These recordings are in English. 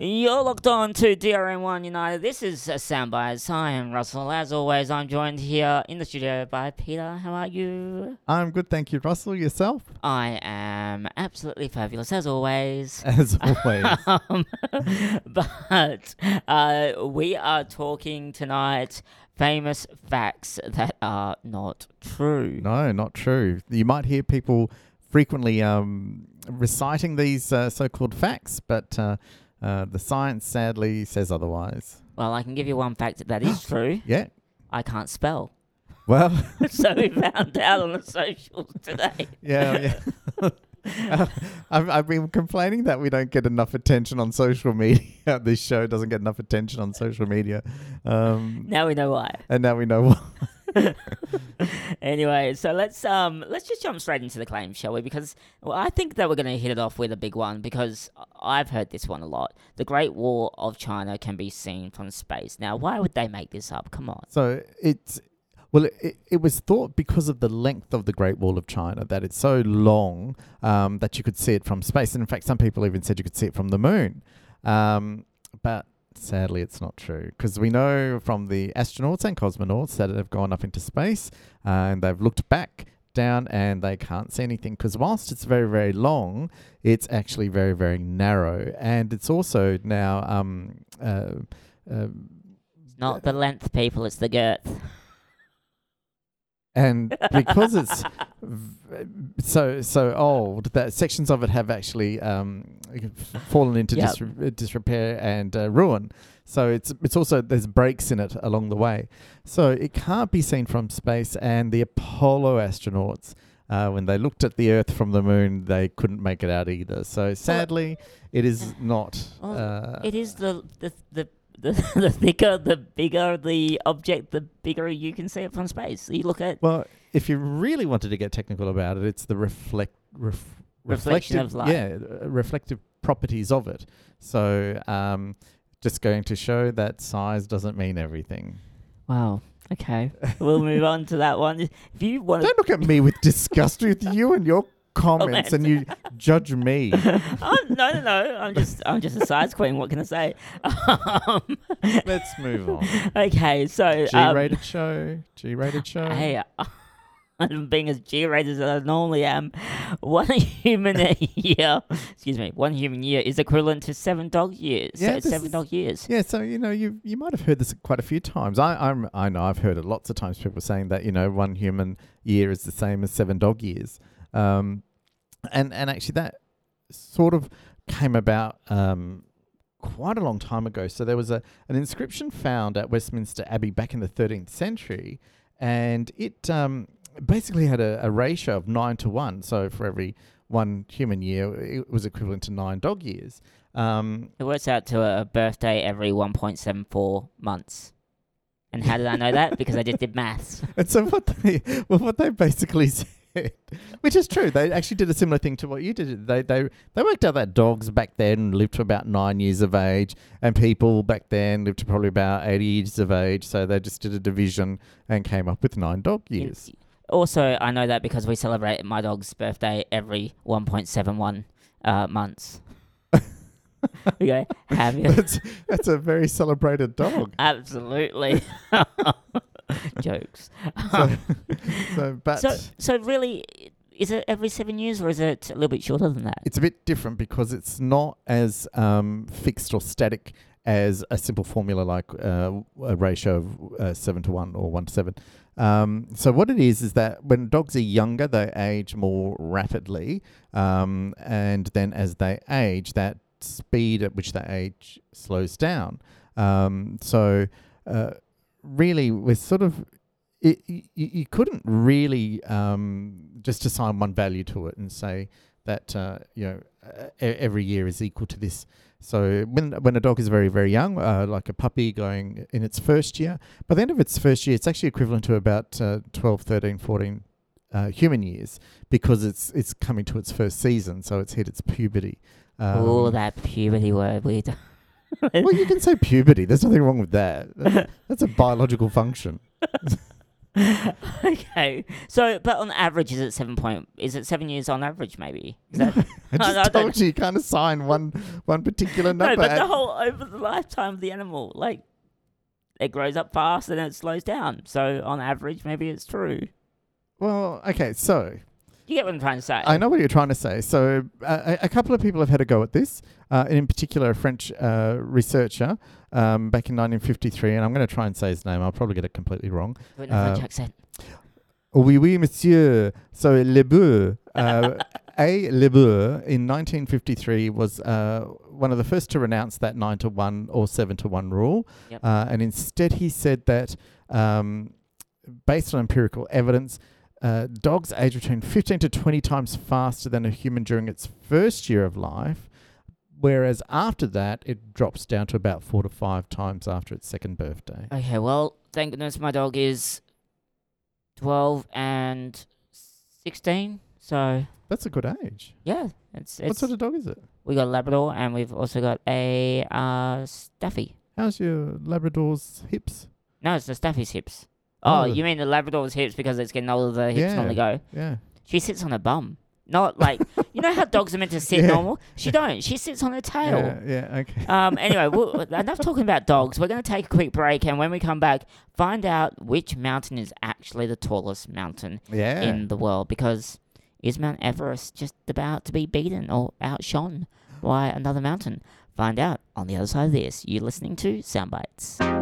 You're locked on to DRN1 United. This is uh, Soundbites. I am Russell. As always, I'm joined here in the studio by Peter. How are you? I'm good, thank you, Russell. Yourself? I am absolutely fabulous, as always. As always. um, but uh, we are talking tonight famous facts that are not true. no, not true. You might hear people frequently um, reciting these uh, so-called facts, but uh, uh, the science sadly says otherwise. Well, I can give you one fact that is true. Yeah. I can't spell. Well, so we found out on the socials today. yeah, yeah. Uh, I've, I've been complaining that we don't get enough attention on social media. this show doesn't get enough attention on social media. Um, Now we know why. and now we know why. anyway, so let's um let's just jump straight into the claim, shall we? Because well, I think that we're going to hit it off with a big one because I've heard this one a lot. The Great Wall of China can be seen from space. Now, why would they make this up? Come on. So it's well, it, it was thought because of the length of the Great Wall of China that it's so long um, that you could see it from space. And in fact, some people even said you could see it from the moon. Um, but sadly, it's not true because we know from the astronauts and cosmonauts that have gone up into space uh, and they've looked back down and they can't see anything because whilst it's very very long it's actually very very narrow and it's also now um uh, uh, not the length, people. It's the girth. And because it's v- so so old that sections of it have actually um, fallen into Yep. disre- disrepair and uh, ruin. So it's it's also there's breaks in it along the way. So it can't be seen from space. And the Apollo astronauts, uh, when they looked at the Earth from the moon, they couldn't make it out either. So sadly, it is not. Well, Uh, It is the the the. The, the thicker, the bigger the object, the bigger you can see it from space. You look at Well, if you really wanted to get technical about it, it's the reflect ref, Reflection reflective, of light. yeah, uh, reflective properties of it. So, um, just going to show that size doesn't mean everything. Wow. Okay. we'll move on to that one. If you want. Don't look at me with disgust with you and your comments, and you judge me. oh, no, no, no. I'm just, I'm just a size queen. What can I say? Um, Let's move on. okay, so um, G-rated show. G-rated show. hey, I'm being as G-rated as I normally am. One human a year, excuse me, one human year is equivalent to seven dog years. Yeah, so seven is- dog years. Yeah, so you know, you you might have heard this quite a few times. I I'm, I know I've heard it lots of times. People saying that you know one human year is the same as seven dog years, um, and and actually that sort of came about um, quite a long time ago. So there was a an inscription found at Westminster Abbey back in the 13th century, and it um, basically had a, a ratio of nine to one. So for every one human year, it was equivalent to nine dog years. Um, It works out to a birthday every 1.74 months. And how did I know that? Because I just did maths. And so what they well what they basically said, which is true, they actually did a similar thing to what you did. They they they worked out that dogs back then lived to about nine years of age, and people back then lived to probably about eighty years of age. So they just did a division and came up with nine dog years. Also, I know that because we celebrate my dog's birthday every 1.71 uh, months. we go, have you? That's that's a very celebrated dog. Absolutely. Jokes. So, so but So, so really, is it every seven years or is it a little bit shorter than that? it's a bit different because it's not as um, fixed or static as a simple formula like uh, a ratio of uh, seven to one or one to seven. Um, so what it is is that when dogs are younger, they age more rapidly, um, and then as they age, that speed at which they age slows down. Um, so uh, really, we're sort of it, you, you couldn't really um, just assign one value to it and say that uh, you know uh, every year is equal to this. So when when a dog is very very young, uh, like a puppy going in its first year, by the end of its first year, it's actually equivalent to about uh, 12, 13, 14 uh, human years because it's it's coming to its first season, so it's hit its puberty. Um, oh, that puberty word. well, you can say puberty. There's nothing wrong with that. That's, that's a biological function. okay. So, but on average, is it seven point? Is it seven years on average? Maybe. Is that, I just I don't- told you you can't assign one one particular no, number. but the whole over the lifetime of the animal, like it grows up fast and then it slows down. So on average, maybe it's true. well, okay, so You get what I'm trying to say? I know what you're trying to say. So, uh, a, a couple of people have had a go at this, uh, and in particular, a French uh, researcher um, back in 1953. And I'm going to try and say his name. I'll probably get it completely wrong. Do it in a French uh, accent. Oui, oui, monsieur. So, Lebeau, uh, A. Lebeau, in 1953 was uh, one of the first to renounce that 9 to 1 or 7 to 1 rule. Yep. Uh, and instead, he said that um, based on empirical evidence, uh, dogs age between 15 to 20 times faster than a human during its first year of life, whereas after that, it drops down to about four to five times after its second birthday. Okay, well, thank goodness my dog is 12 and 16. So, That's a good age. yeah, it's, it's, what sort of dog is it? we got a Labrador and we've also got a uh, Staffy. How's your Labrador's hips? No, it's the Staffy's hips. Oh, Oh. you mean the Labrador's hips because it's getting older, the hips Yeah. normally go. Yeah. She sits on her bum. Not like, you know how dogs are meant to sit Yeah. normal? She don't. She sits on her tail. Yeah, yeah, okay. Um, anyway, we'll, enough talking about dogs. We're going to take a quick break, and when we come back, find out which mountain is actually the tallest mountain yeah. in the world. Because is Mount Everest just about to be beaten or outshone by another mountain? Find out on the other side of this. You're listening to Soundbites.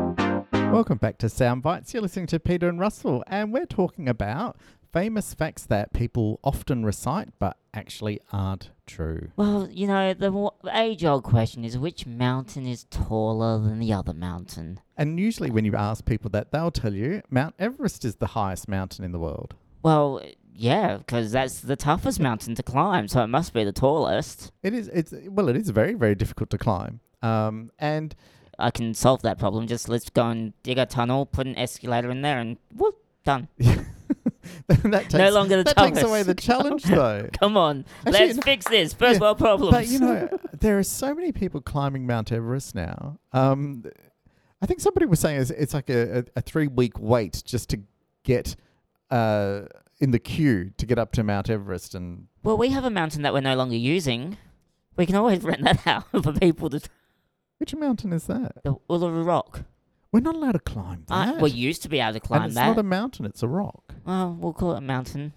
Welcome back to Sound Bites. You're listening to Peter and Russell, and we're talking about famous facts that people often recite but actually aren't true. Well, you know, the age old question is which mountain is taller than the other mountain? And usually, when you ask people that, they'll tell you Mount Everest is the highest mountain in the world. Well, yeah, because that's the toughest mountain to climb, so it must be the tallest. It is. It's well, it is very, very difficult to climb. Um, and I can solve that problem. Just let's go and dig a tunnel, put an escalator in there, and whoop, done. that takes, no longer the that toughest. takes away the challenge, though. Come on, Actually, let's no- fix this. First yeah, world problems. But you know, there are so many people climbing Mount Everest now. Um, I think somebody was saying it's, it's like a, a, a three week wait just to get uh, in the queue to get up to Mount Everest. And well, we have a mountain that we're no longer using. We can always rent that out for people to. Which mountain is that? The Uluru Rock. We're not allowed to climb I, that. we used to be able to and climb it's that. not a mountain; it's a rock. well, we'll call it a mountain.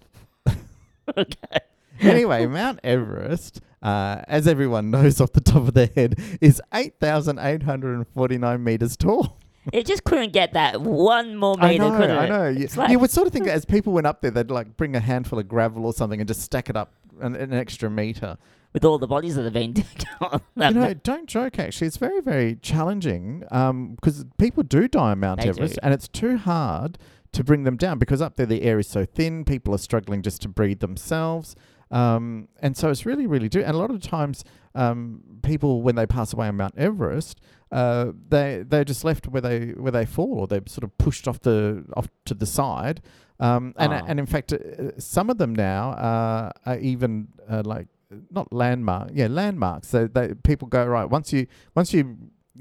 okay. anyway, Mount Everest, uh, as everyone knows off the top of their head, is 8,849 meters tall. It just couldn't get that one more I meter, know, could it? I know. You, It's like- you would sort of think that as people went up there, they'd like bring a handful of gravel or something and just stack it up an, an extra meter. With all the bodies that have been you know, don't joke. Actually, it's very, very challenging because people do die on Mount They Everest, do. and it's too hard to bring them down because up there the air is so thin. People are struggling just to breathe themselves, um, and so it's really, really do. And a lot of times, um, people when they pass away on Mount Everest, uh, they they're just left where they where they fall, or they're sort of pushed off the off to the side. Um, and Oh. and in fact, uh, some of them now are even uh, like not landmark, yeah, landmarks. So they, people go right once you once you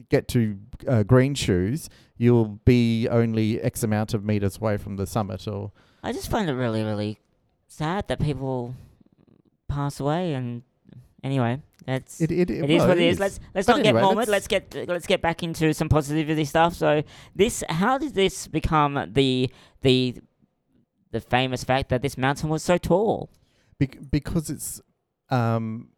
get to uh, green shoes, you'll be only X amount of meters away from the summit. Or I just find it really, really sad that people pass away. And anyway, that's it it, it is well, what it is. Let's let's But not anyway, get morbid. let's- get let's get back into some positivity stuff. So this, how did this become the the the famous fact that this mountain was so tall? bec- because it's um.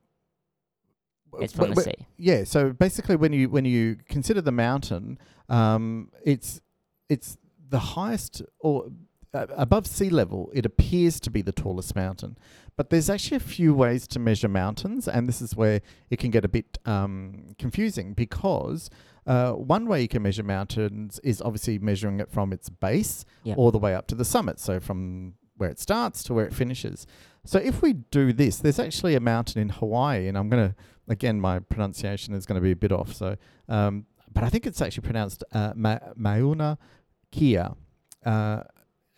It's from the sea. Yeah, so basically, when you when you consider the mountain, um, it's it's the highest or uh, above sea level. It appears to be the tallest mountain, but there's actually a few ways to measure mountains, and this is where it can get a bit um, confusing because. Uh, one way you can measure mountains is obviously measuring it from its base Yep. all the way up to the summit. So from where it starts to where it finishes. So if we do this, there's actually a mountain in Hawaii, and I'm going to, again, my pronunciation is going to be a bit off. So, um, but I think it's actually pronounced uh, Ma- Mauna Kea. Uh,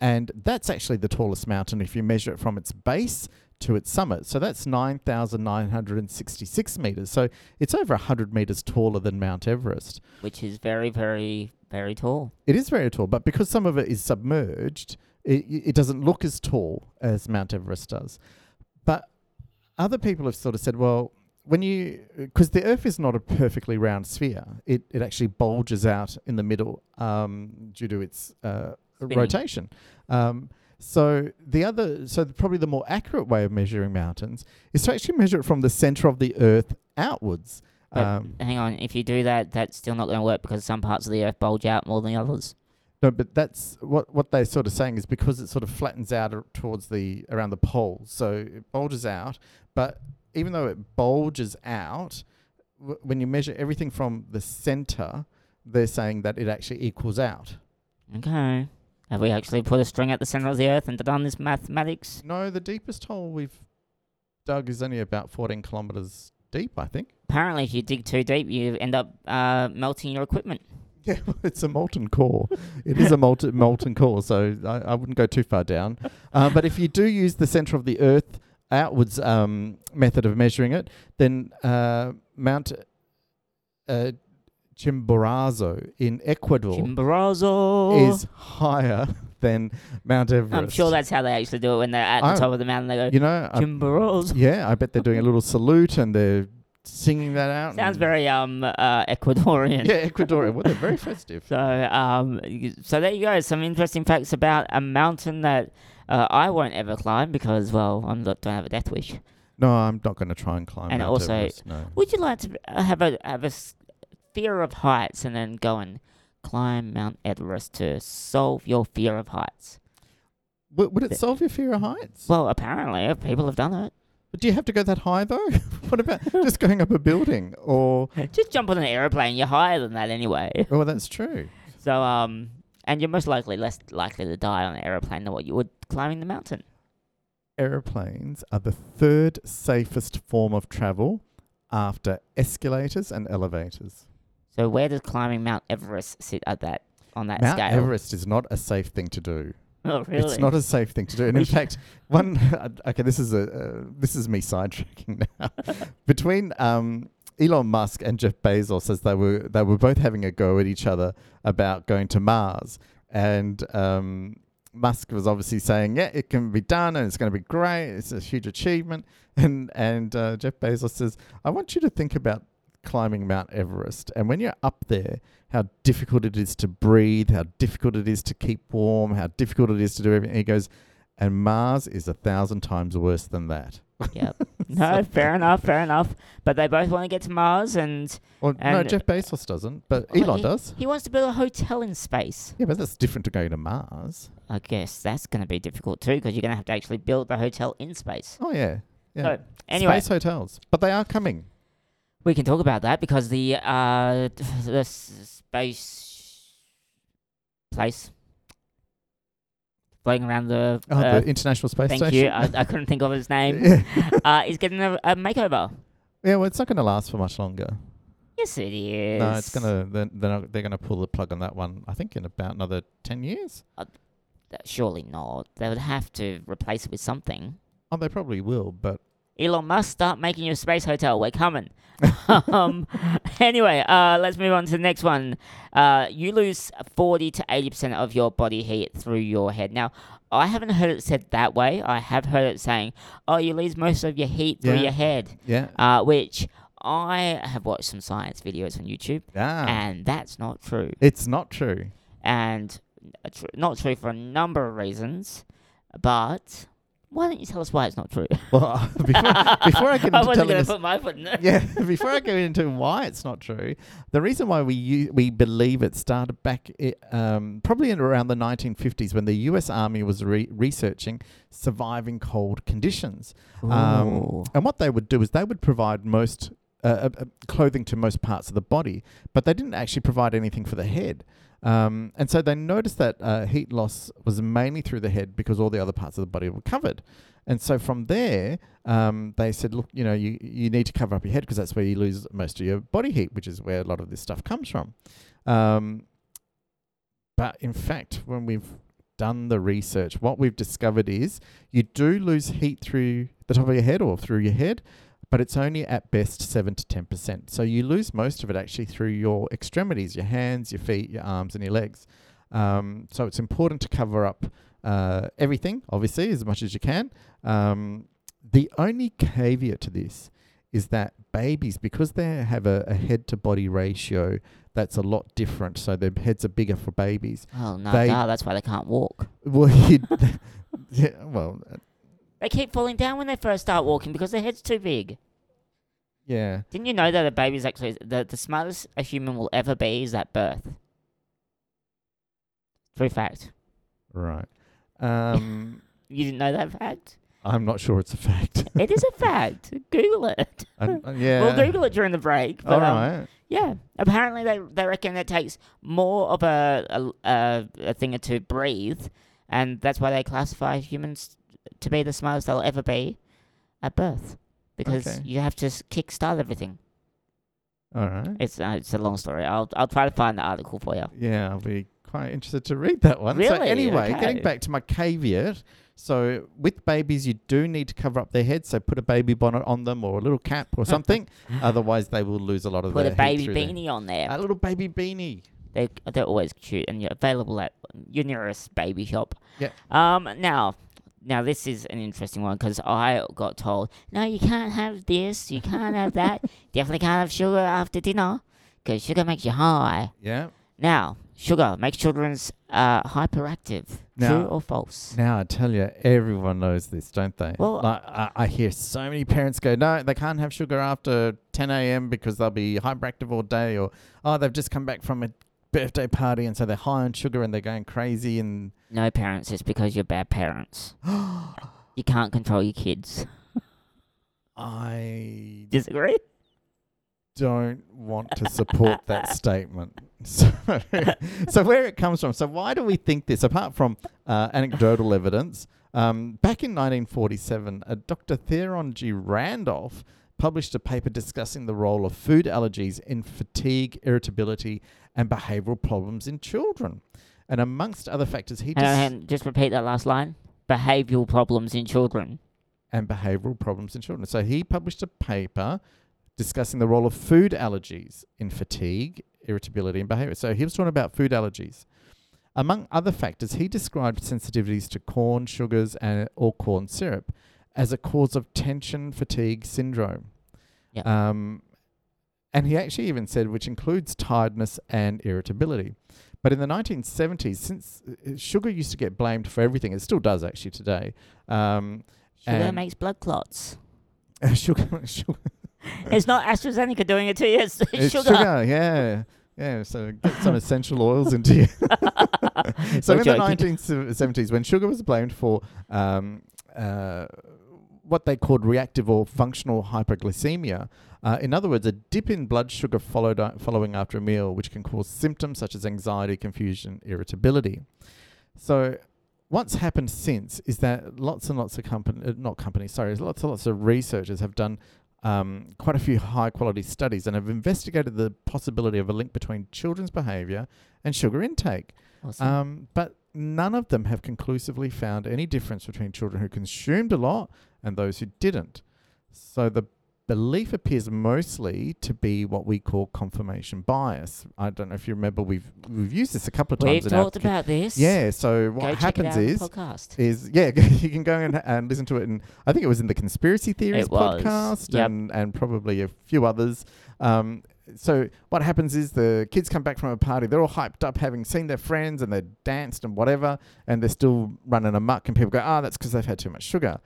and that's actually the tallest mountain if you measure it from its base to its summit. So that's 9,966 meters. So it's over 100 meters taller than Mount Everest. which is very, very, very tall. It is very tall, but because some of it is submerged, it, it doesn't look as tall as Mount Everest does. But other people have sort of said, well, when you because the Earth is not a perfectly round sphere, it it actually bulges out in the middle um, due to its uh, rotation. Um, so the other, so probably the more accurate way of measuring mountains is to actually measure it from the center of the Earth outwards. Um, hang on, if you do that, that's still not going to work because some parts of the Earth bulge out more than others. No, but that's what what they're sort of saying is because it sort of flattens out towards the around the poles, so it bulges out. But even though it bulges out, w- when you measure everything from the center, they're saying that it actually equals out. Okay. Have we actually put a string at the center of the Earth and done this mathematics? No, the deepest hole we've dug is only about 14 kilometers deep, I think. Apparently, if you dig too deep, you end up uh, melting your equipment. Yeah, well, it's a molten core. It is a molten molten core, so I, I wouldn't go too far down. Uh, but if you do use the center of the Earth outwards um, method of measuring it, then uh, Mount uh, Chimborazo in Ecuador Chimborazo. is higher than Mount Everest. I'm sure that's how they actually do it when they're at the I- top of the mountain. They go, you know. I, Chimborazo. yeah, I bet they're doing a little salute and they're singing that out. Sounds very um uh, Ecuadorian. yeah, Ecuadorian. Well, they're very festive. So um, so there you go. Some interesting facts about a mountain that uh, I won't ever climb because well, I'm not don't have a death wish. No, I'm not going to try and climb And Mount also- Everest. No. Would you like to uh, have a have a fear of heights and then go and climb Mount Everest to solve your fear of heights? Would, would it solve your fear of heights? Well, apparently people have done it. But do you have to go that high though? what about just going up a building or? Just jump on an airplane. You're higher than that anyway. Oh, that's true. So um, and you're most likely less likely to die on an airplane than what you would climbing the mountain. Aeroplanes are the third safest form of travel after escalators and elevators. So where does climbing Mount Everest sit at that on that Mount scale? Everest is not a safe thing to do. Oh, really? It's not a safe thing to do. And in fact, one okay, this is a uh, this is me sidetracking now. Between um, Elon Musk and Jeff Bezos, as they were they were both having a go at each other about going to Mars, and um, Musk was obviously saying, "Yeah, it can be done, and it's going to be great. It's a huge achievement." And and uh, Jeff Bezos says, "I want you to think about." Climbing Mount Everest. And when you're up there how difficult it is to breathe how difficult it is to keep warm how difficult it is to do everything. He goes and Mars is a thousand times worse than that. Yep. No, fair enough, fair enough. But they both want to get to Mars, and well no Jeff Bezos doesn't but Well, Elon he- does. he wants to build a hotel in space. yeah but that's different to going to Mars. I guess that's going to be difficult too, because you're going to have to actually build the hotel in space. oh yeah. Yeah. So anyway, space hotels but they are coming we can talk about that because the uh the space place floating around the. oh uh, the International Space thank Station Thank you. I, I couldn't think of his name. yeah. uh, is getting a, a makeover. yeah well it's not going to last for much longer Yes, it is. no it's gonna they're, they're, not, they're gonna pull the plug on that one I think in about another 10 years Uh, Surely not. They would have to replace it with something. oh they probably will but Elon Musk, start making your space hotel. We're coming. um, anyway, uh, let's move on to the next one. Uh, you lose 40 to 80% of your body heat through your head. Now, I haven't heard it said that way. I have heard it saying, oh, you lose most of your heat through Yeah. your head, yeah uh, which I have watched some science videos on YouTube, ah and that's not true. it's not true And uh, tr- not true for a number of reasons, but why don't you tell us why it's not true? Well, before, before I get into I wasn't telling going us, to put my foot in it. yeah, before I go into why it's not true, the reason why we u- we believe it started back i um, probably in around the 1950s when the U.S. Army was re- researching surviving cold conditions, Um, Ooh. and what they would do is they would provide most uh, uh, uh, clothing to most parts of the body, but they didn't actually provide anything for the head. Um, and so they noticed that uh, heat loss was mainly through the head because all the other parts of the body were covered. And so from there, um, they said, look, you know, you, you need to cover up your head because that's where you lose most of your body heat, which is where a lot of this stuff comes from. Um, but in fact, when we've done the research, what we've discovered is you do lose heat through the top of your head or through your head, but it's only at best 7 to 10%. So you lose most of it actually through your extremities, your hands, your feet, your arms, and your legs. Um, so it's important to cover up uh, everything, obviously, as much as you can. Um, the only caveat to this is that babies, because they have a, a head to body ratio that's a lot different, so their heads are bigger for babies. Oh no, They- duh, that's why they can't walk. Well, yeah, well, They keep falling down when they first start walking because their head's too big. yeah. Didn't you know that a baby's actually the the smartest a human will ever be is at birth? True fact. Right. Um, You didn't know that fact? I'm not sure it's a fact. it is a fact. Google it. Uh, yeah. We'll Google it during the break. But, All um, right. Yeah, apparently they they reckon it takes more of a a, a a thing to breathe, and that's why they classify humans to be the smartest they'll ever be at birth, because Okay. you have to s- kickstart everything. All right. It's uh, it's a long story. I'll I'll try to find the article for you. Yeah, I'll be quite interested to read that one. So Really? anyway, Okay. getting back to my caveat. So with babies, you do need to cover up their heads. So put a baby bonnet on them or a little cap or something. Otherwise, they will lose a lot of Put a their heat baby through beanie on there. A little baby beanie. They they're always cute and you're available at your nearest baby shop. Yeah. Um. Now, now this is an interesting one because I got told no, you can't have this, you can't have that, definitely can't have sugar after dinner because sugar makes you high. Yeah. Now, sugar makes children's uh hyperactive. Now- True or false? Now I tell you, everyone knows this, don't they? Well- like, I, I hear so many parents go, "No, they can't have sugar after 10 a.m. because they'll be hyperactive all day," or "Oh, they've just come back from a birthday party and so they're high on sugar and they're going crazy." And No, parents. It's because you're bad parents. you can't control your kids. I Disagree? don't want to support that statement. So, so where it comes from? So why do we think this? Apart from uh, anecdotal evidence, um, back in 1947, a Dr. Theron G. Randolph published a paper discussing the role of food allergies in fatigue, irritability, and behavioural problems in children. And amongst other factors, he Hang on, hang on, just repeat that last line. Behavioural problems in children. and behavioural problems in children. So he published a paper discussing the role of food allergies in fatigue, irritability, and behaviour. So he was talking about food allergies. Among other factors, he described sensitivities to corn sugars and or corn syrup as a cause of tension fatigue syndrome. Yep. Um, and he actually even said, which includes tiredness and irritability. But in the 1970s, since uh, sugar used to get blamed for everything, it still does actually today. Um, Sugar makes blood clots. sugar, sugar, It's not AstraZeneca doing it to you, it's, it's sugar. sugar. Yeah, yeah. So get some essential oils into you. so in the 1970s, when sugar was blamed for um, uh, what they called reactive or functional hyperglycemia, uh, in other words, a dip in blood sugar followed following after a meal, which can cause symptoms such as anxiety, confusion, irritability. So what's happened since is that lots and lots of company, uh, not companies, sorry, lots and lots of researchers have done um, quite a few high quality studies and have investigated the possibility of a link between children's behavior and sugar intake. Awesome. Um, but none of them have conclusively found any difference between children who consumed a lot and those who didn't. So the belief appears mostly to be what we call confirmation bias. I don't know if you remember we've we've used this a couple of We've times our talked about this. yeah. So what happens is podcast. is yeah you can go and, and listen to it and I think it was in the conspiracy theories podcast yep. and and probably a few others. Um, so what happens is the kids come back from a party, they're all hyped up, having seen their friends and they danced and whatever, and they're still running amok, and people go, "Ah, that's because they've had too much sugar."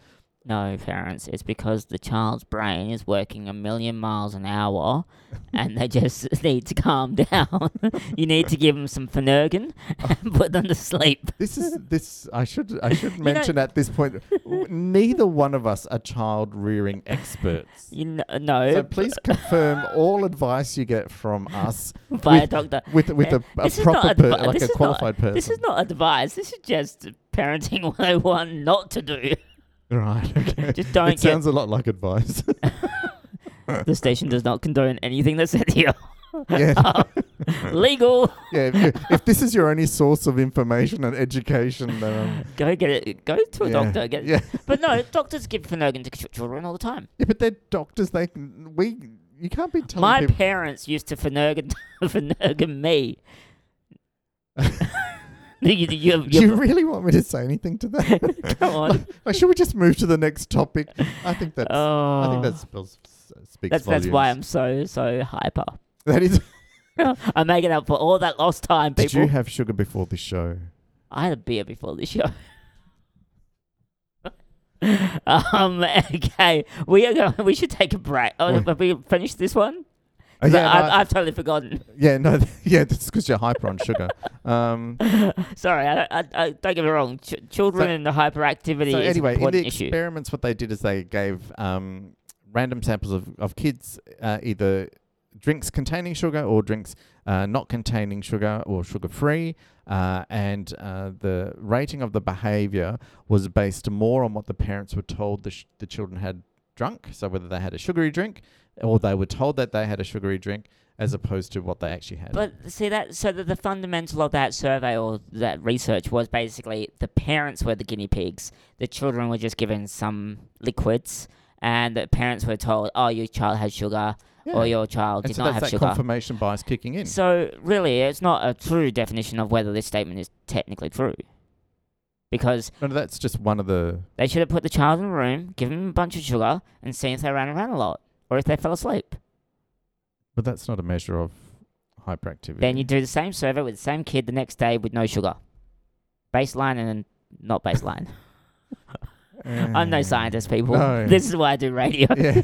No, parents, it's because the child's brain is working a million miles an hour and they just need to calm down. you need to give them some Phenergan oh. and put them to sleep. This is this. I should I should mention at this point, w- neither one of us are child rearing experts. You kn- no, So please confirm all advice you get from us by a doctor. with with a, eh, a is not proper per, like a is not- qualified person. This is not advice. This is just parenting 101 not to do. Right. Okay. Just don't it get. sounds a lot like advice. the station does not condone anything that's said here. yeah. Legal. yeah. If, if this is your only source of information and education, then um, Go get it. Go to a yeah. doctor. Get, yeah. But no, doctors give Phenergan to children all the time. yeah, but they're doctors. They can we. You can't be telling My people. parents used to Phenergan, Phenergan me. you, you, Do you really want me to say anything to that? come on. Like, should we just move to the next topic? I think that's. oh, I think that spells, speaks that's volumes. that's why I'm so so hyper. That is. I'm making up for all that lost time, people. Did you have sugar before this show? I had a beer before this show. um. Okay. We are going. We should take a break. Oh, have we finished this one? 'Cause yeah, no, I've, I've totally forgotten. yeah, no, yeah, that's because you're hyper on sugar. Um, Sorry. I, I, I don't get me wrong. Ch- children So- and the hyperactivity so is anyway, an in the issue. experiments, what they did is they gave um, random samples of, of kids uh, either drinks containing sugar or drinks uh, not containing sugar or sugar free, uh, and uh, the rating of the behavior was based more on what the parents were told the, sh- the children had drunk, so whether they had a sugary drink or they were told that they had a sugary drink, as opposed to what they actually had. But see that so that the fundamental of that survey or that research was basically the parents were the guinea pigs, the children were just given some liquids, and the parents were told, "Oh, your child has sugar, Yeah. or your child and did so not that's have that sugar." confirmation bias kicking in. So really, it's not a true definition of whether this statement is technically true, because no, that's just one of the they should have put the child in a room, given them a bunch of sugar, and seen if they ran around a lot or if they fell asleep. But that's not a measure of hyperactivity. Then you do the same survey with the same kid the next day with no sugar. Baseline and then not baseline. I'm no Uh, scientist, people. no. This is why I do radio. Yeah.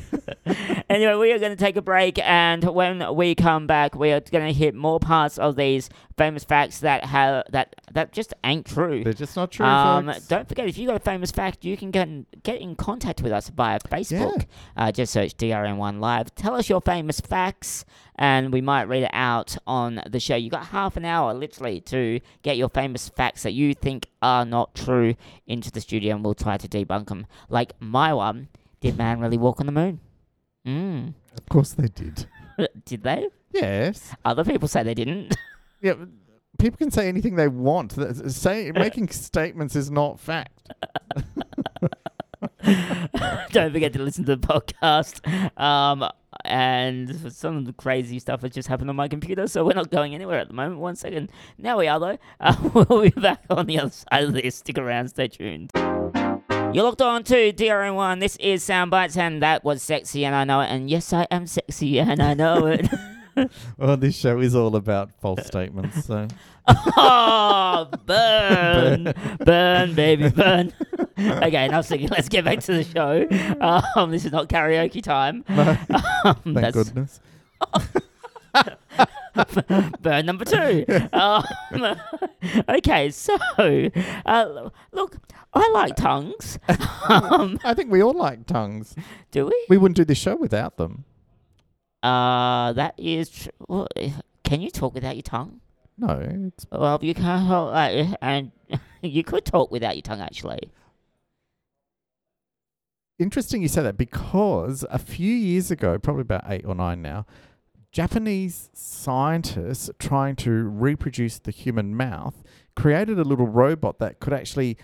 anyway, we are going to take a break, and when we come back, we are going to hit more parts of these famous facts that have that that just ain't true. They're just not true. Um, don't forget, if you got a famous fact, you can get in, get in contact with us via Facebook. Uh, just search DRN1 Live. Tell us your famous facts, and we might read it out on the show. You got half an hour, literally, to get your famous facts that you think are not true into the studio, and we'll try to debunk them. Like my one: Did man really walk on the moon? Mm. Of course they did. Did they? Yes. Other people say they didn't. Yeah. People can say anything they want. Say making statements is not fact. Don't forget to listen to the podcast. Um, and some of the crazy stuff has just happened on my computer, so we're not going anywhere at the moment. One second. Now we are, though. Uh, we'll be back on the other side of this. Stick around, stay tuned. You're locked on to DRN1. This is Soundbites, and that was sexy, and I know it. And yes, I am sexy, and I know it. Well, this show is all about false statements. So oh, burn, burn, baby, burn. okay, enough singing. Let's get back to the show. Um, this is not karaoke time. no, Um, thank goodness. burn number two. Um, okay, so uh, look, I like tongues. Um, I think we all like tongues. do we? We wouldn't do this show without them. Uh, that is. Tr- well, can you talk without your tongue? No, it's Well, you can't. Uh, and you could talk without your tongue, actually. interesting you say that because a few years ago, probably about eight or nine now, Japanese scientists trying to reproduce the human mouth created a little robot that could actually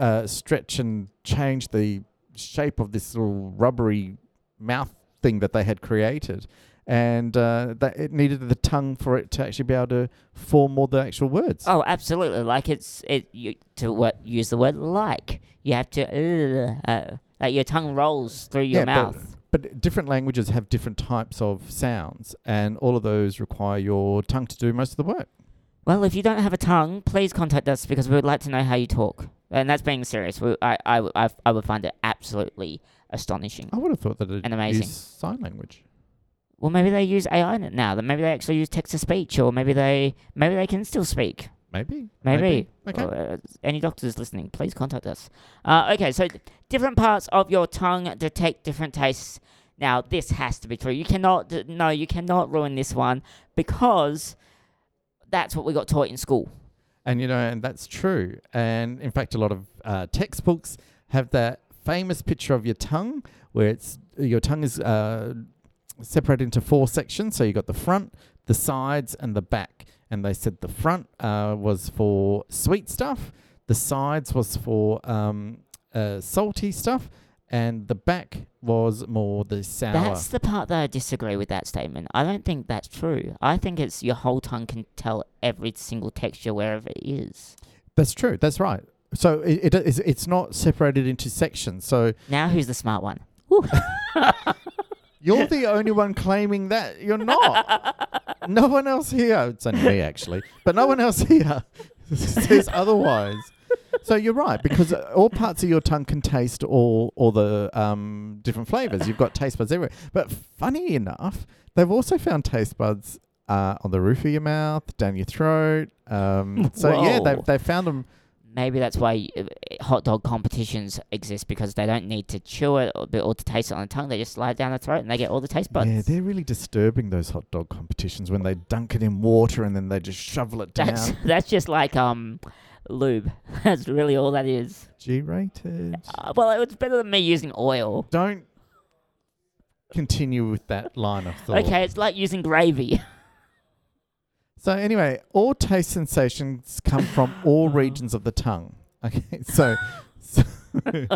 uh, stretch and change the shape of this little rubbery mouth thing that they had created. And uh, that it needed the tongue for it to actually be able to form all the actual words. Oh, absolutely. Like it's it you to what use the word like. You have to uh, uh, like your tongue rolls through your Yeah, mouth. But different languages have different types of sounds, and all of those require your tongue to do most of the work. Well, if you don't have a tongue, please contact us because we would like to know how you talk. And that's being serious. We, I, I, I, I would find it absolutely astonishing. I would have thought that it And amazing. sign language. Well, maybe they use AI in it now. That maybe they actually use text to speech, or maybe they maybe they can still speak. Maybe. Maybe. Okay. Uh, any doctors listening, please contact us. Uh, okay, so different parts of your tongue detect different tastes. Now, this has to be true. You cannot, no, you cannot ruin this one because that's what we got taught in school. And you know, and that's true. And in fact, a lot of uh, textbooks have that famous picture of your tongue, where it's your tongue is uh, separated into four sections. So you got the front, the sides, and the back. And they said the front uh, was for sweet stuff, the sides was for um, uh, salty stuff, and the back was more the sour. That's the part that I disagree with that statement. I don't think that's true. I think it's your whole tongue can tell every single texture wherever it is. That's true. That's right. So it, it is it's not separated into sections. So Now who's the smart one? you're the only one claiming that. You're not. no one else here. It's only me actually, but no one else here says otherwise. So you're right because all parts of your tongue can taste all all the um, different flavors. You've got taste buds everywhere. But funny enough, they've also found taste buds uh, on the roof of your mouth, down your throat. Um, so yeah, they've they found them. Maybe that's why uh, hot dog competitions exist because they don't need to chew it or, or to taste it on the tongue. They just slide it down the throat and they get all the taste buds. Yeah, they're really disturbing those hot dog competitions when they dunk it in water and then they just shovel it down. that's that's just like um lube. That's really all that is. G-rated. Uh, well, it's better than me using oil. Don't continue with that line of thought. Okay, it's like using gravy. So anyway, all taste sensations come from all regions of the tongue. Okay, so. So,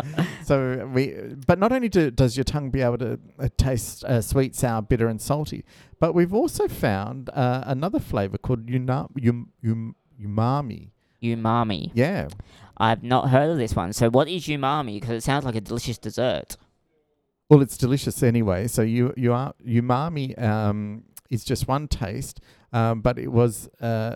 so we, but not only do, does your tongue be able to uh, taste uh, sweet, sour, bitter, and salty, but we've also found uh, another flavor called una, um, um, umami. umami. Yeah, I've not heard of this one. So what is umami? Because it sounds like a delicious dessert. Well, it's delicious anyway. So you you are umami um, is just one taste, um, but it was uh,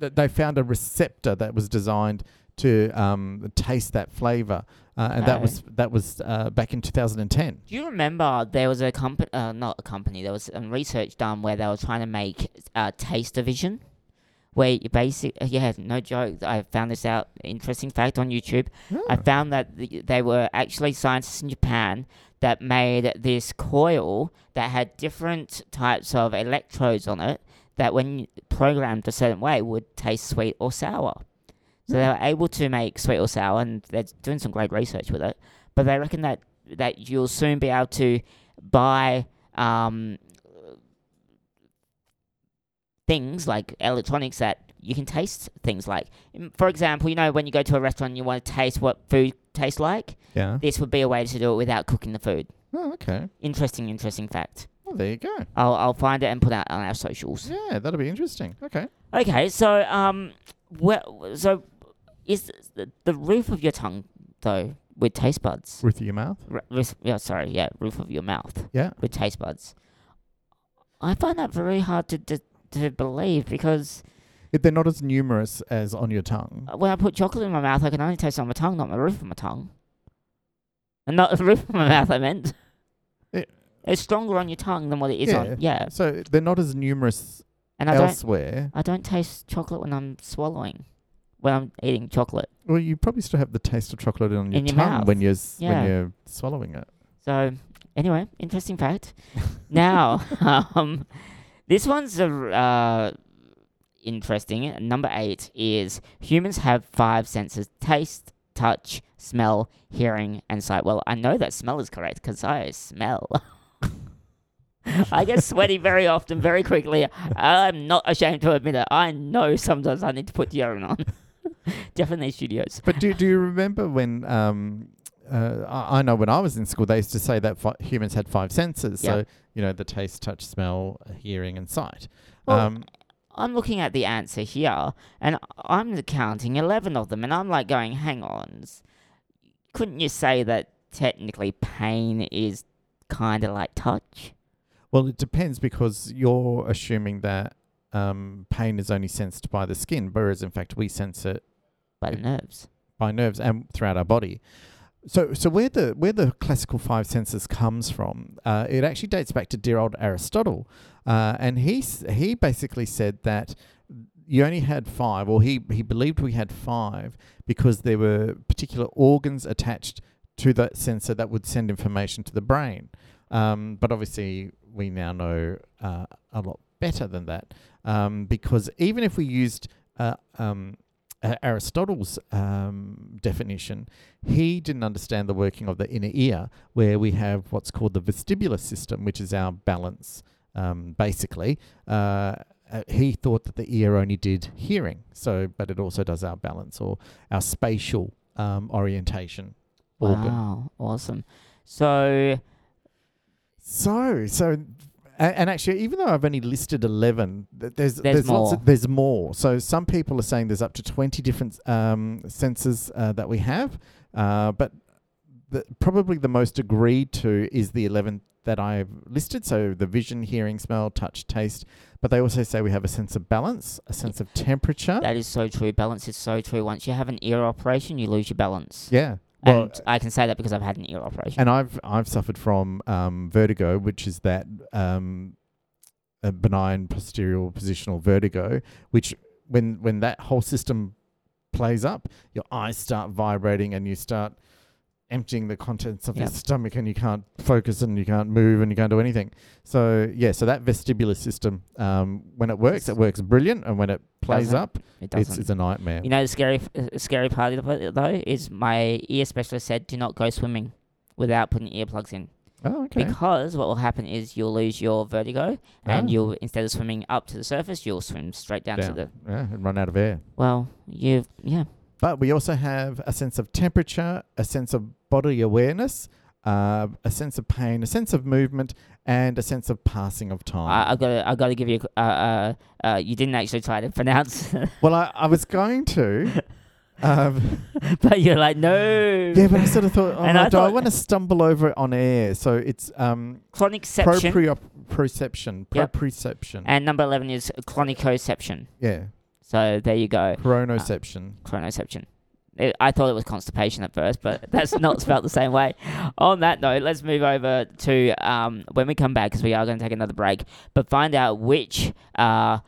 th- they found a receptor that was designed to um, taste that flavor, uh, and that was that was uh, back in 2010. Do you remember there was a company, uh, not a company, there was some research done where they were trying to make uh, taste division, where you basic, uh, yeah, no joke. I found this out. Interesting fact on YouTube. I Oh. found that the, they were actually scientists in Japan that made this coil that had different types of electrodes on it that, when programmed a certain way, would taste sweet or sour. So they were able to make sweet or sour, and they're doing some great research with it. But they reckon that that you'll soon be able to buy um, things like electronics that you can taste things like. Mm, For example, you know when you go to a restaurant and you want to taste what food tastes like, yeah. this would be a way to do it without cooking the food. Oh, okay. Interesting, interesting fact. Well, there you go. I'll I'll find it and put it on our socials. Yeah, that'll be interesting. Okay. Okay, so um, well, so is the, the roof of your tongue though with taste buds? Roof of your mouth. R- roof, yeah, sorry, yeah, roof of your mouth Yeah. with taste buds. I find that very hard to to, to believe because If they're not as numerous as on your tongue. uh, when I put chocolate in my mouth, I can only taste it on my tongue, not the roof of my tongue. And not the roof of my mouth, I meant. It- it's stronger on your tongue than what it is Yeah. on. Yeah. So they're not as numerous And I don't elsewhere. I don't taste chocolate when I'm swallowing. When I'm eating chocolate. Well, you probably still have the taste of chocolate on your In your tongue mouth. when you're s- Yeah. when you're swallowing it. So anyway, interesting fact. now, um, this one's a uh, interesting. Number eight is humans have five senses: taste, touch, smell, hearing, and sight. Well, I know that smell is correct because I smell. I get sweaty very often, very quickly. I'm not ashamed to admit it. I know sometimes I need to put deodorant on. Definitely studios. But do do you remember when? Um, uh, I, I know when I was in school, they used to say that fi- humans had five senses. Yeah. So you know the taste, touch, smell, hearing, and sight. Well, um, I'm looking at the answer here, and I'm counting 11 of them, and I'm like going, hang on. Couldn't you say that technically pain is kind of like touch? well, it depends because you're assuming that um, pain is only sensed by the skin, whereas in fact we sense it By the nerves. by nerves and throughout our body. So, so where the where the classical five senses comes from, uh, it actually dates back to dear old Aristotle, uh, and he he basically said that you only had five, or he he believed we had five because there were particular organs attached to that sensor that would send information to the brain. Um, but obviously, we now know uh, a lot better than that um, because even if we used uh, um, Aristotle's um, definition, he didn't understand the working of the inner ear, where we have what's called the vestibular system, which is our balance, um, basically. Uh, uh, he thought that the ear only did hearing, so but it also does our balance or our spatial um, orientation organ. Wow, awesome. So, So, so And, and actually, even though I've only listed eleven, th- there's There's lots more. of, there's more. So some people are saying there's up to twenty different um, sensors uh, that we have, uh, but the, probably the most agreed to is the eleven that I've listed. So the vision, hearing, smell, touch, taste. But they also say we have a sense of balance, a sense of temperature. That is so true. Balance is so true. Once you have an ear operation, you lose your balance. yeah. Well, and I can say that because I've had an ear operation. and I've I've suffered from um, vertigo, which is that um, a benign posterior positional vertigo, which when when that whole system plays up, your eyes start vibrating and you start emptying the contents of your Yep. stomach and you can't focus and you can't move and you can't do anything. So yeah, so that vestibular system, um, when it works, it works brilliant, and when it plays Doesn't. up, it it's doesn't. it's a nightmare. you know the scary, uh, scary part of it though is my ear specialist said do not go swimming without putting earplugs in oh, okay. because what will happen is you'll lose your vertigo and Ah. you'll instead of swimming up to the surface you'll swim straight down, to the yeah, and run out of air. well you yeah But we also have a sense of temperature, a sense of body awareness, uh, a sense of pain, a sense of movement, and a sense of passing of time. I, I've got to, I've got to give you a- uh, uh, uh, you didn't actually try to pronounce well, I, I was going to. Um, but you're like no yeah, but I sort of thought, oh, And no, I do I want to stumble over it on air? So it's um, chroniception proprioception. Yep. Proprioception. and number 11 is chronicoception yeah. So there you go Chronoception. chronoception. It, I thought it was constipation at first, but that's not spelled the same way. On that note, let's move over to um, when we come back because we are going to take another break, but find out which uh,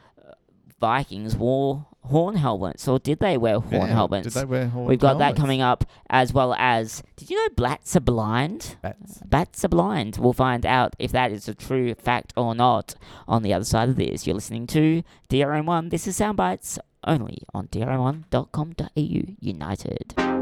Vikings wore horn helmets or did they wear horn Yeah, helmets? Did they wear horn We've got that coming up as well as. Did you know bats are blind? Bats. Bats are blind. We'll find out if that is a true fact or not on the other side of this. You're listening to DRN1. This is Soundbites only on DRN1.com.au United.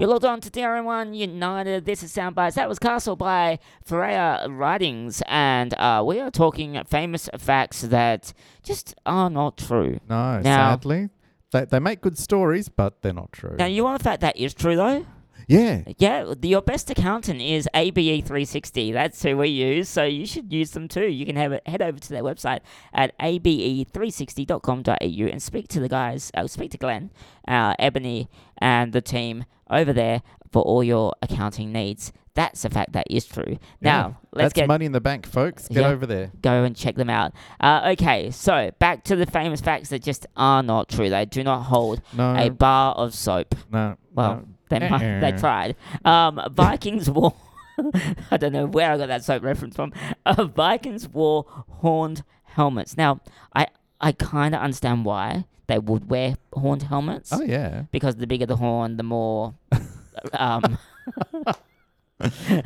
You're logged on to DRN1 United. This is Soundbites. That was Castle by Freya Ridings, and uh, we are talking famous facts that just are not true. No, Now- sadly. They, they make good stories, but they're not true. Now, you want a fact that is true, though? Yeah. Yeah, your best accountant is ABE360. That's who we use, so you should use them too. You can have it, head over to their website at E abe360.com.au and speak to the guys, uh, speak to Glenn, uh, Ebony, and the team over there for all your accounting needs. That's a fact that is true. Now, let's That's get money in the bank, folks. Get Yeah. over there. go and check them out. Uh, okay, so back to the famous facts that just are not true. They do not hold No, a bar of soap. no. Well, no. They Uh-uh. tried. Um, Vikings wore. I don't know where I got that soap reference from. Uh, Vikings wore horned helmets. Now, I I kind of understand why they would wear horned helmets Oh yeah. because the bigger the horn, the more. um,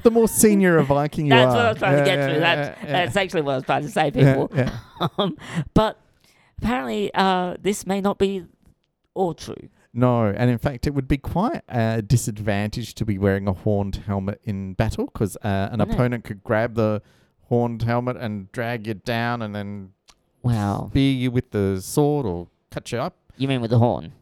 The more senior a Viking you That's are. That's what I was trying to get Yeah, to. yeah, That's yeah, that's actually what I was trying to say, yeah, people. yeah. Um, but apparently, uh, this may not be all true. No, and in fact, it would be quite a disadvantage to be wearing a horned helmet in battle because uh, an Wouldn't it? opponent could grab the horned helmet and drag you down and then Wow. spear you with the sword or cut you up. You mean with the horn?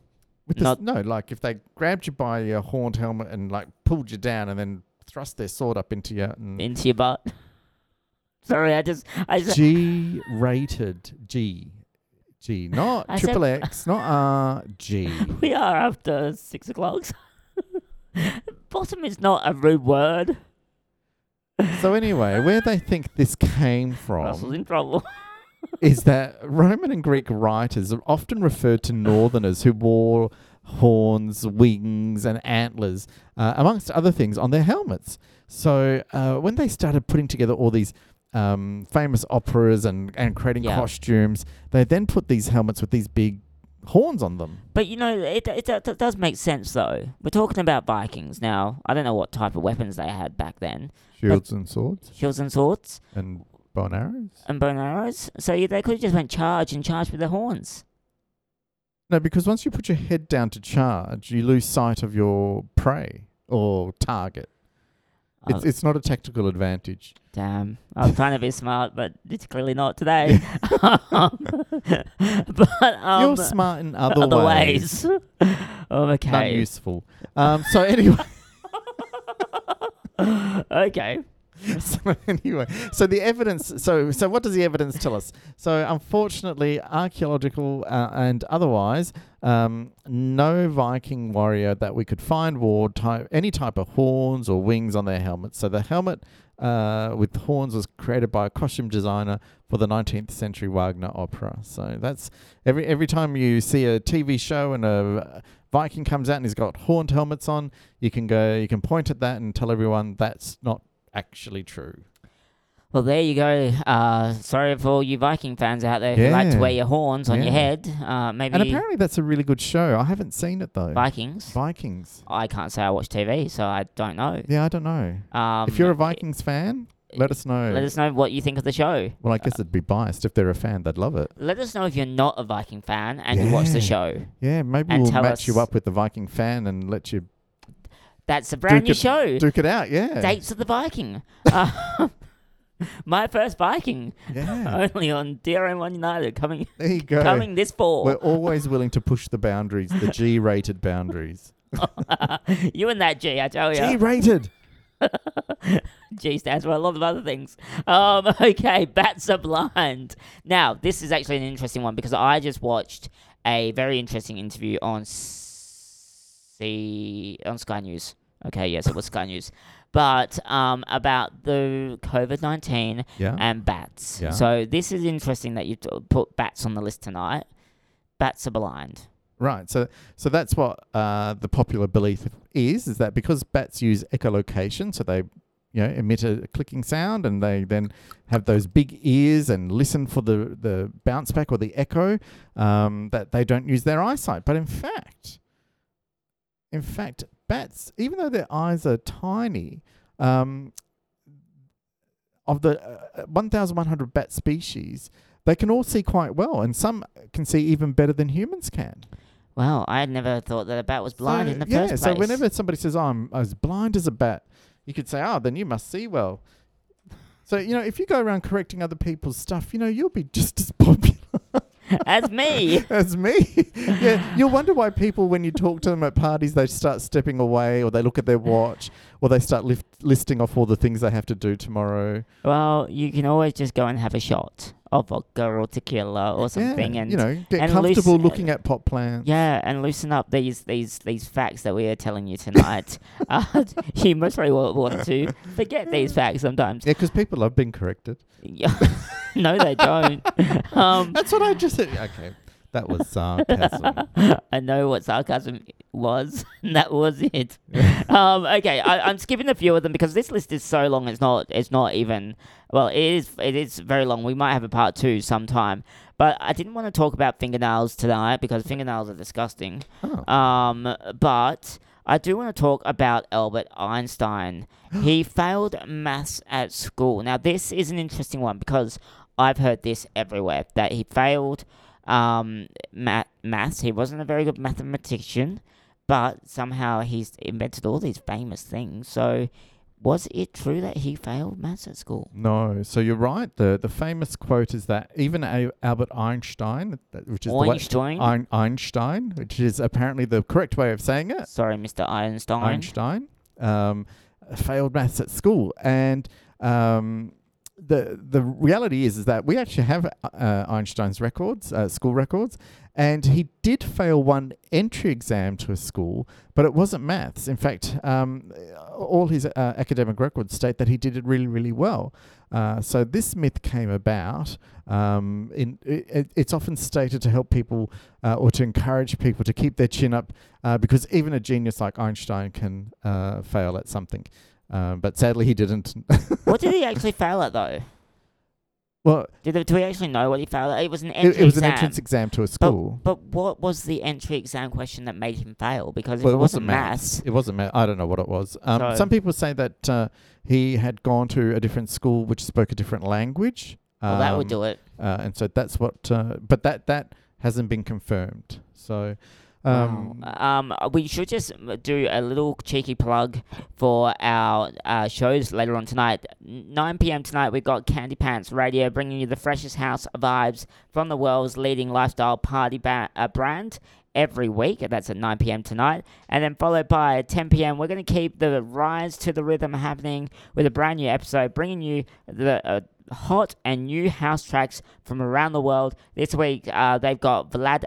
With the, Not- no, like if they grabbed you by your horned helmet and like pulled you down and then thrust their sword up into you. And Into your butt? Sorry, I just. I just G rated G. G, not I said- triple X, not R, G. We are after six o'clock. Bottom is not a rude word. So anyway, where they think this came Russell's from in trouble. is that Roman and Greek writers often referred to northerners who wore horns, wings, and antlers, uh, amongst other things, on their helmets. So uh, when they started putting together all these um, famous operas and, and creating Yeah. costumes, they then put these helmets with these big horns on them. But you know, it, it, it does make sense though. We're talking about Vikings now. I don't know what type of weapons they had back then. Shields and swords Shields and swords and bow and arrows. and bow and arrows. So yeah, they could have just went charge and charge with their horns. No, because once you put your head down to charge, you lose sight of your prey or target. It's, it's not a tactical advantage. damn, I'm trying to be smart, but it's clearly not today. Um, but um, You're smart in other, other ways. ways. oh, okay. useful. Um, so anyway, okay. so anyway, so the evidence. So so what does the evidence tell us? So unfortunately, archaeological uh, and otherwise, um, no Viking warrior that we could find wore type any type of horns or wings on their helmets. So the helmet uh, with horns was created by a costume designer for the 19th century Wagner opera. So that's every every time you see a TV show and a Viking comes out and he's got horned helmets on, you can go, you can point at that and tell everyone that's not actually true. Well, there you go. Uh, sorry for all you Viking fans out there who like to Yeah. wear your horns on your head. Uh, maybe And apparently that's a really good show. I haven't seen it though. Vikings. Vikings. I can't say I watch TV, so I don't know. Yeah, I don't know. Um, if you're a Vikings fan, let us know. let us know what you think of the show. well, I guess it'd be biased. If they're a fan, they'd love it. Let us know if you're not a Viking fan and you watch the Yeah. show. Yeah, maybe And we'll tell match you up with the Viking fan and let you That's a brand Duke new it- show. duke it out. Yeah. Dates of the Viking. Uh, my first Viking. Yeah. Only on DRN1 United coming There you go. coming this fall. We're always willing to push the boundaries, the G-rated boundaries. you and that G, I tell you. G-rated. G stands for a lot of other things. Um, okay, bats are blind. Now, this is actually an interesting one because I just watched a very interesting interview on C on Sky News. Okay, yes, it was Sky News, but um, about the COVID nineteen Yeah. and bats. Yeah. So this is interesting that you put bats on the list tonight. Bats are blind. Right. So so that's what uh, the popular belief is, is that because bats use echolocation, so they you know emit a clicking sound and they then have those big ears and listen for the, the bounce back or the echo, um, that they don't use their eyesight. But in fact, in fact, bats, even though their eyes are tiny, um, of the uh, 1,100 bat species, they can all see quite well, and some can see even better than humans can. Well, I had never thought that a bat was blind So, in the yeah, first so whenever somebody says, "Oh, I'm as blind as a bat," you could say, "Oh, then you must see well." So you know, if you go around correcting other people's stuff, you know, you'll be just as popular As me. as me. yeah, you'll wonder why people, when you talk to them at parties, they start stepping away, or they look at their watch, or they start lift, listing off all the things they have to do tomorrow. Well, you can always just go and have a shot of vodka or tequila or something, yeah, and you know, get and comfortable looking at pot plants. yeah, and loosen up these these these facts that we are telling you tonight. uh, you most probably wa- want to forget these facts sometimes. Yeah, because people love being corrected. Yeah. no, they don't. um, That's what I just said. Okay, that was sarcasm. I know what sarcasm was. and that was it. um, okay, I, I'm skipping a few of them because this list is so long. It's not. It's not even. Well, it is. It is very long. We might have a part two sometime. But I didn't want to talk about fingernails tonight because fingernails are disgusting. Oh. Um, but I do want to talk about Albert Einstein. he failed maths at school. Now, this is an interesting one because I've heard this everywhere that he failed um, math, maths. He wasn't a very good mathematician, but somehow he's invented all these famous things. So, was it true that he failed maths at school? No, so you're right. The the famous quote is that even a- Albert Einstein, which is way, Einstein? Ein- Einstein, which is apparently the correct way of saying it, Sorry, Mr. Einstein. Einstein, um, failed maths at school, and um, the the reality is is that we actually have uh, Einstein's records, uh, school records, and he did fail one entry exam to a school, but it wasn't maths. In fact, um, all his uh, academic records state that he did it really, really well. Uh, so this myth came about. Um, in it, it's often stated to help people uh, or to encourage people to keep their chin up, uh, because even a genius like Einstein can fail at something. Um, but sadly, he didn't. what did he actually fail at, though? well, Did do we actually know what he failed at? It was an it, entry it was exam. an entrance exam to a school. But but, what was the entry exam question that made him fail? Because if well, it it wasn't wasn't maths, It wasn't math. I don't know what it was. Um, So- some people say that uh, he had gone to a different school which spoke a different language. well, that would Um, do it. Uh, and so that's what. Uh, but that that hasn't been confirmed. So. Um. Um, we should just do a little cheeky plug for our uh, shows later on tonight. 9 p.m. tonight, we've got Candy Pants Radio bringing you the freshest house vibes from the world's leading lifestyle party ba- uh, brand. every week. That's at 9 p.m. tonight. And then followed by 10 p.m., we're going to keep the Rise to the Rhythm happening with a brand new episode, bringing you the uh, hot and new house tracks from around the world. This week, uh, they've got Vlad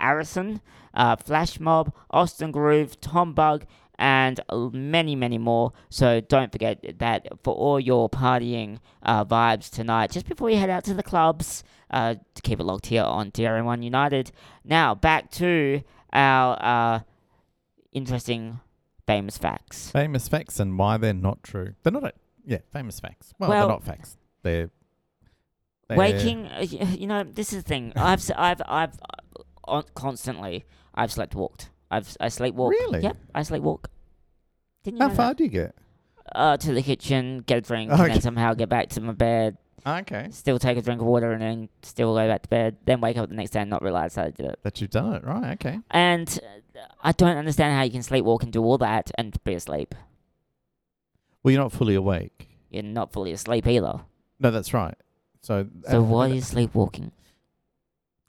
Arison, uh, Flash Mob, Austin Groove, Tom Bug, and many, many more. So don't forget that for all your partying uh, vibes tonight, just before you head out to the clubs, uh, to keep it locked here on DRN1 United. Now, back to our uh, interesting famous facts. Famous facts and why they're not true. They're not, a, yeah, famous facts. Well, Well- they're not facts. They're, they're Waking, uh, you know, this is the thing. I've, s- I've, I've, uh, on, constantly, I've slept walked. I've, I sleepwalk. Really? Yep, I sleepwalk. Didn't you How know far that? do you get? Uh, to the kitchen, get a drink, and Okay. then somehow get back to my bed. Okay. Still take a drink of water, and then still go back to bed. Then wake up the next day and not realize that I did it. That you've done it, right? Okay. And uh, I don't understand how you can sleepwalk and do all that and be asleep. Well, you're not fully awake. You're not fully asleep either. No, that's right. So, So uh, what is sleepwalking?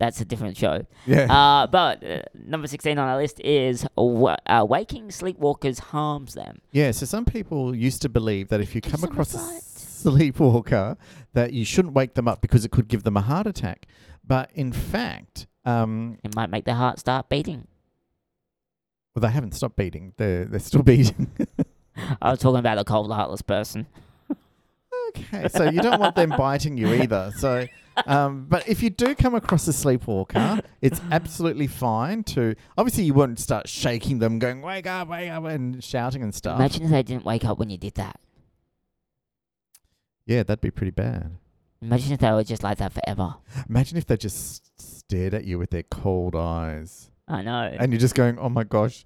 That's a different show. Yeah. Uh, but uh, number 16 on our list is uh, waking sleepwalkers harms them. Yeah, so some people used to believe that if you come across a sleepwalker, that you shouldn't wake them up because it could give them a heart attack. But in fact, um, It might make their heart start beating. well, they haven't stopped beating. They're they're still beating. I was talking about a cold, heartless person. okay, so you don't want them biting you either. So, um, but if you do come across a sleepwalker, it's absolutely fine to. Obviously, you won't start shaking them, going "wake up, wake up" and shouting and stuff. Imagine if they didn't wake up when you did that. Yeah, that'd be pretty bad. Imagine if they were just like that forever. Imagine if they just stared at you with their cold eyes. I know. and you're just going, "Oh my gosh,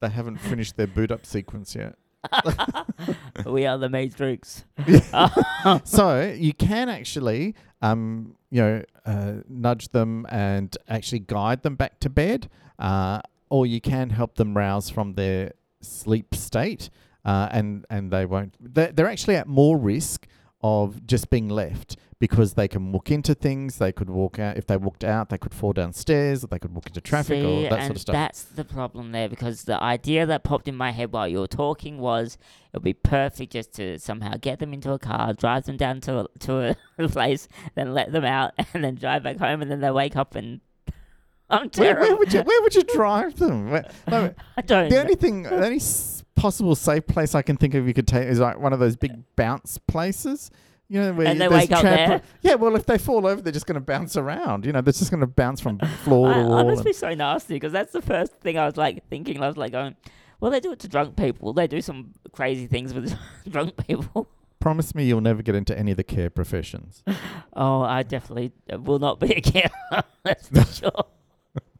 they haven't finished their boot up sequence yet." we are the Matrix. so you can actually, um, you know, uh, nudge them and actually guide them back to bed, uh, or you can help them rouse from their sleep state, uh, and and they won't. They're, they're actually at more risk of just being left because they can walk into things. They could walk out. If they walked out, they could fall downstairs. They could walk into traffic See, or that and sort of stuff. That's the problem there because the idea that popped in my head while you were talking was it would be perfect just to somehow get them into a car, drive them down to a, to a place, then let them out, and then drive back home, and then they wake up and I'm Where, terrible. where would you where would you drive them? Where, no, I don't. the know. only thing, the only s- possible safe place I can think of you could take is like one of those big bounce places. You know, where And they wake up there? Yeah, well, if they fall over, they're just going to bounce around. You know, they're just going to bounce from floor I, to I wall. must be so nasty because that's the first thing I was like thinking. I was like going, well, they do it to drunk people. They do some crazy things with drunk people. Promise me you'll never get into any of the care professions. Oh, I definitely uh, will not be a carer. That's for sure.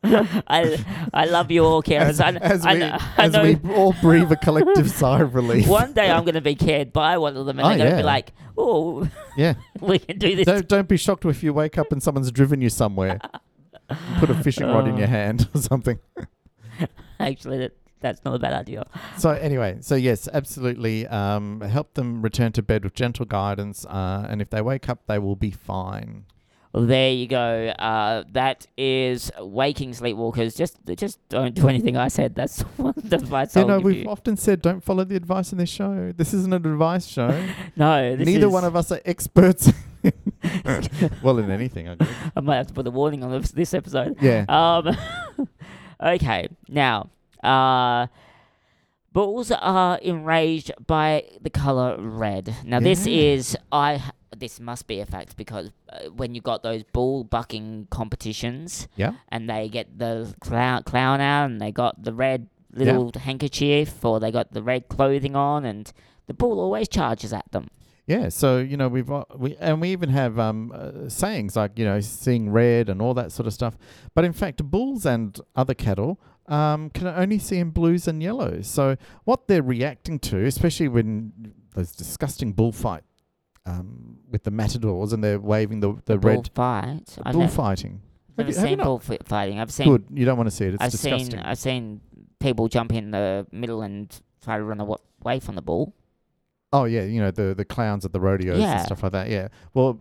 I I love you all, carers. As, I, as I, we, know- I as know we all breathe a collective sigh of relief. one day I'm going to be cared by one of them, and Oh, they're going to yeah. be like, "Oh, Yeah. we can do this." Don't, don't be shocked if you wake up and someone's driven you somewhere. Put a fishing rod in Oh. your hand or something. Actually, that, that's not a bad idea. So anyway, so yes, absolutely. Um, help them return to bed with gentle guidance, uh, and if they wake up, they will be fine. There you go. Uh, that is waking sleepwalkers. Just just don't do anything I said. That's one advice You know, we've you. often said don't follow the advice in this show. This isn't an advice show. No, this Neither one of us are experts. well, in anything, I guess. I might have to put a warning on this, this episode. Yeah. Um, okay, now, uh, bulls are enraged by the color red. Now, this is I. This must be a fact because uh, when you got those bull bucking competitions, Yeah. and they get the clown clown out, and they got the red little handkerchief, or they got the red clothing on, and the bull always charges at them. Yeah, so you know we've uh, we and we even have um, uh, sayings like you know seeing red and all that sort of stuff. But in fact, bulls and other cattle um, can only see in blues and yellows. So what they're reacting to, especially when those disgusting bullfight um, with the matadors and they're waving the the, bull red fight. I've never, bullfighting. never Have you- have seen bullfighting. I've seen Good, you don't want to see it. It's I've disgusting. seen I've seen people jump in the middle and try to run away from the bull. Oh yeah, you know the the clowns at the rodeos Yeah. and stuff like that. Yeah. Well,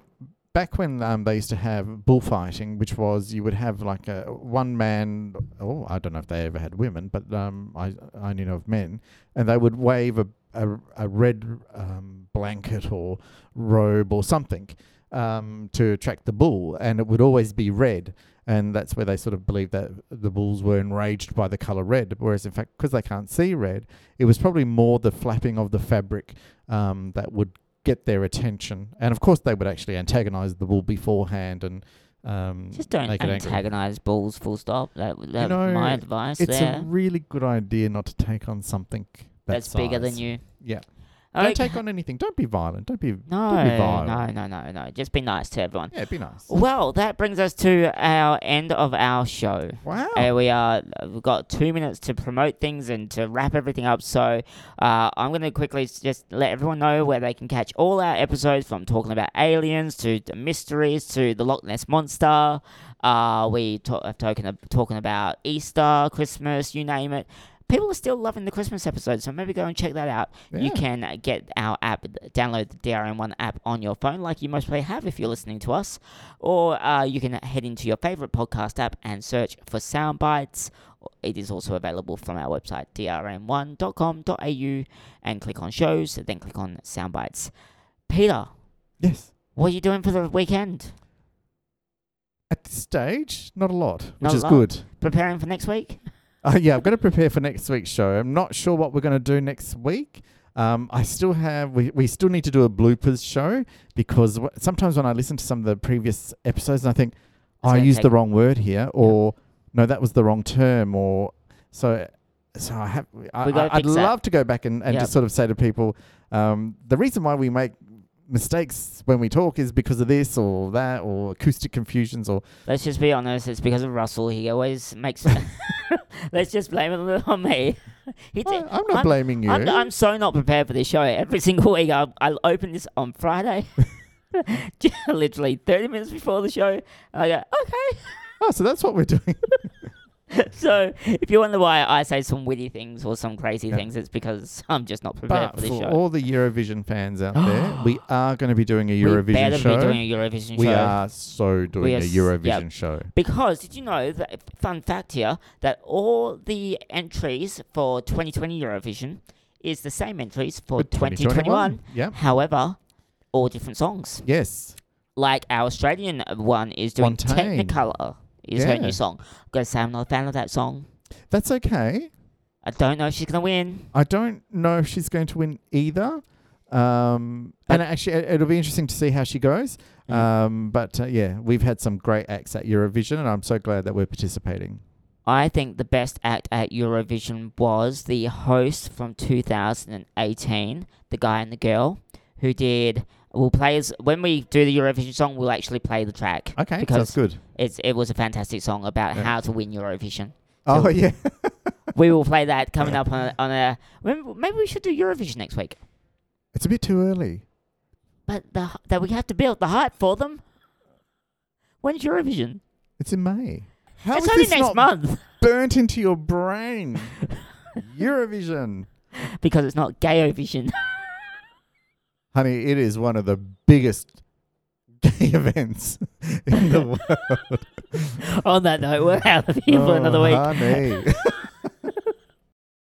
back when um, they used to have bullfighting, which was you would have like a one man. Oh, I don't know if they ever had women, but um, I I only know of men, and they would wave a a, a red um, blanket or robe or something um, to attract the bull, and it would always be red. And that's where they sort of believed that the bulls were enraged by the color red. Whereas, in fact, because they can't see red, it was probably more the flapping of the fabric um, that would get their attention. And of course, they would actually antagonize the bull beforehand and um, Just don't antagonize bulls. Full stop. That, that know, my advice It's there. a really good idea not to take on something that That's bigger than you. Yeah. Don't take on anything. Don't be violent. Don't be. No, don't be vile. no, no, no, no. Just be nice to everyone. Yeah, be nice. Well, that brings us to our end of our show. Wow. Uh, we are we've got two minutes to promote things and to wrap everything up. So uh, I'm going to quickly just let everyone know where they can catch all our episodes from talking about aliens to the mysteries to the Loch Ness monster. Uh, we ta- have talking talking about Easter, Christmas, you name it. People are still loving the Christmas episode, so maybe go and check that out. You can get our app, download the DRN1 app on your phone, like you most probably have if you're listening to us, or uh, you can head into your favorite podcast app and search for Soundbites. It is also available from our website, drn1.com.au, and click on shows, then click on Soundbites. Peter, Yes. what are you doing for the weekend? At this stage, not a lot, which Not is lot. good. Preparing for next week? Uh, yeah, I'm going to prepare for next week's show. I'm not sure what we're going to do next week. Um, I still have, we, we still need to do a bloopers show because w- sometimes when I listen to some of the previous episodes, and I think, oh, I used the wrong word here, or no, that was the wrong term, or so. So I have. I, We gotta I- I'd fix that. love to go back and, and Yep. just sort of say to people, um, the reason why we make mistakes when we talk is because of this or that or acoustic confusions or Let's just be honest, it's because of Russell. He always makes. Let's just blame it on me. He I, I'm not I'm- blaming you. I'm, I'm so not prepared for this show. Every single week, I'll, I'll open this on Friday, literally 30 minutes before the show. I go, okay. oh, so that's what we're doing. so if you wonder why I say some witty things or some crazy Yeah. things, it's because I'm just not prepared But for this for show. all the Eurovision fans out there, we are going to be doing a we Eurovision better show. be doing a Eurovision we show. are so doing We a Eurovision yep. show. Because did you know that fun fact here that all the entries for 2020 Eurovision is the same entries for But 2021. Yeah. However, all different songs. Yes. Like our Australian one is doing Montaigne. Technicolor is her Yeah. new song. Gotta say I'm not a fan of that song. That's okay. I don't know if she's gonna win. I don't know if she's going to win either. Um, But- and actually, it- it'll be interesting to see how she goes. Um, but uh, yeah, we've had some great acts at Eurovision, and I'm so glad that we're participating. I think the best act at Eurovision was the host from 2018, the guy and the girl, who did. We'll play as when we do the Eurovision song. We'll actually play the track. Okay, Because- sounds good. It's it was a fantastic song about Yeah. how to win Eurovision. Oh yeah, we will play that coming up on a, on a. Maybe, we should do Eurovision next week. it's a bit too early. But the that we have to build the hype for them. When's Eurovision? It's in May. How it's is only this next month burnt into your brain? Eurovision. because it's not Gayovision. Honey, it is one of the biggest gay events in the world. on that note, we're out of here for another Oh, week. Honey.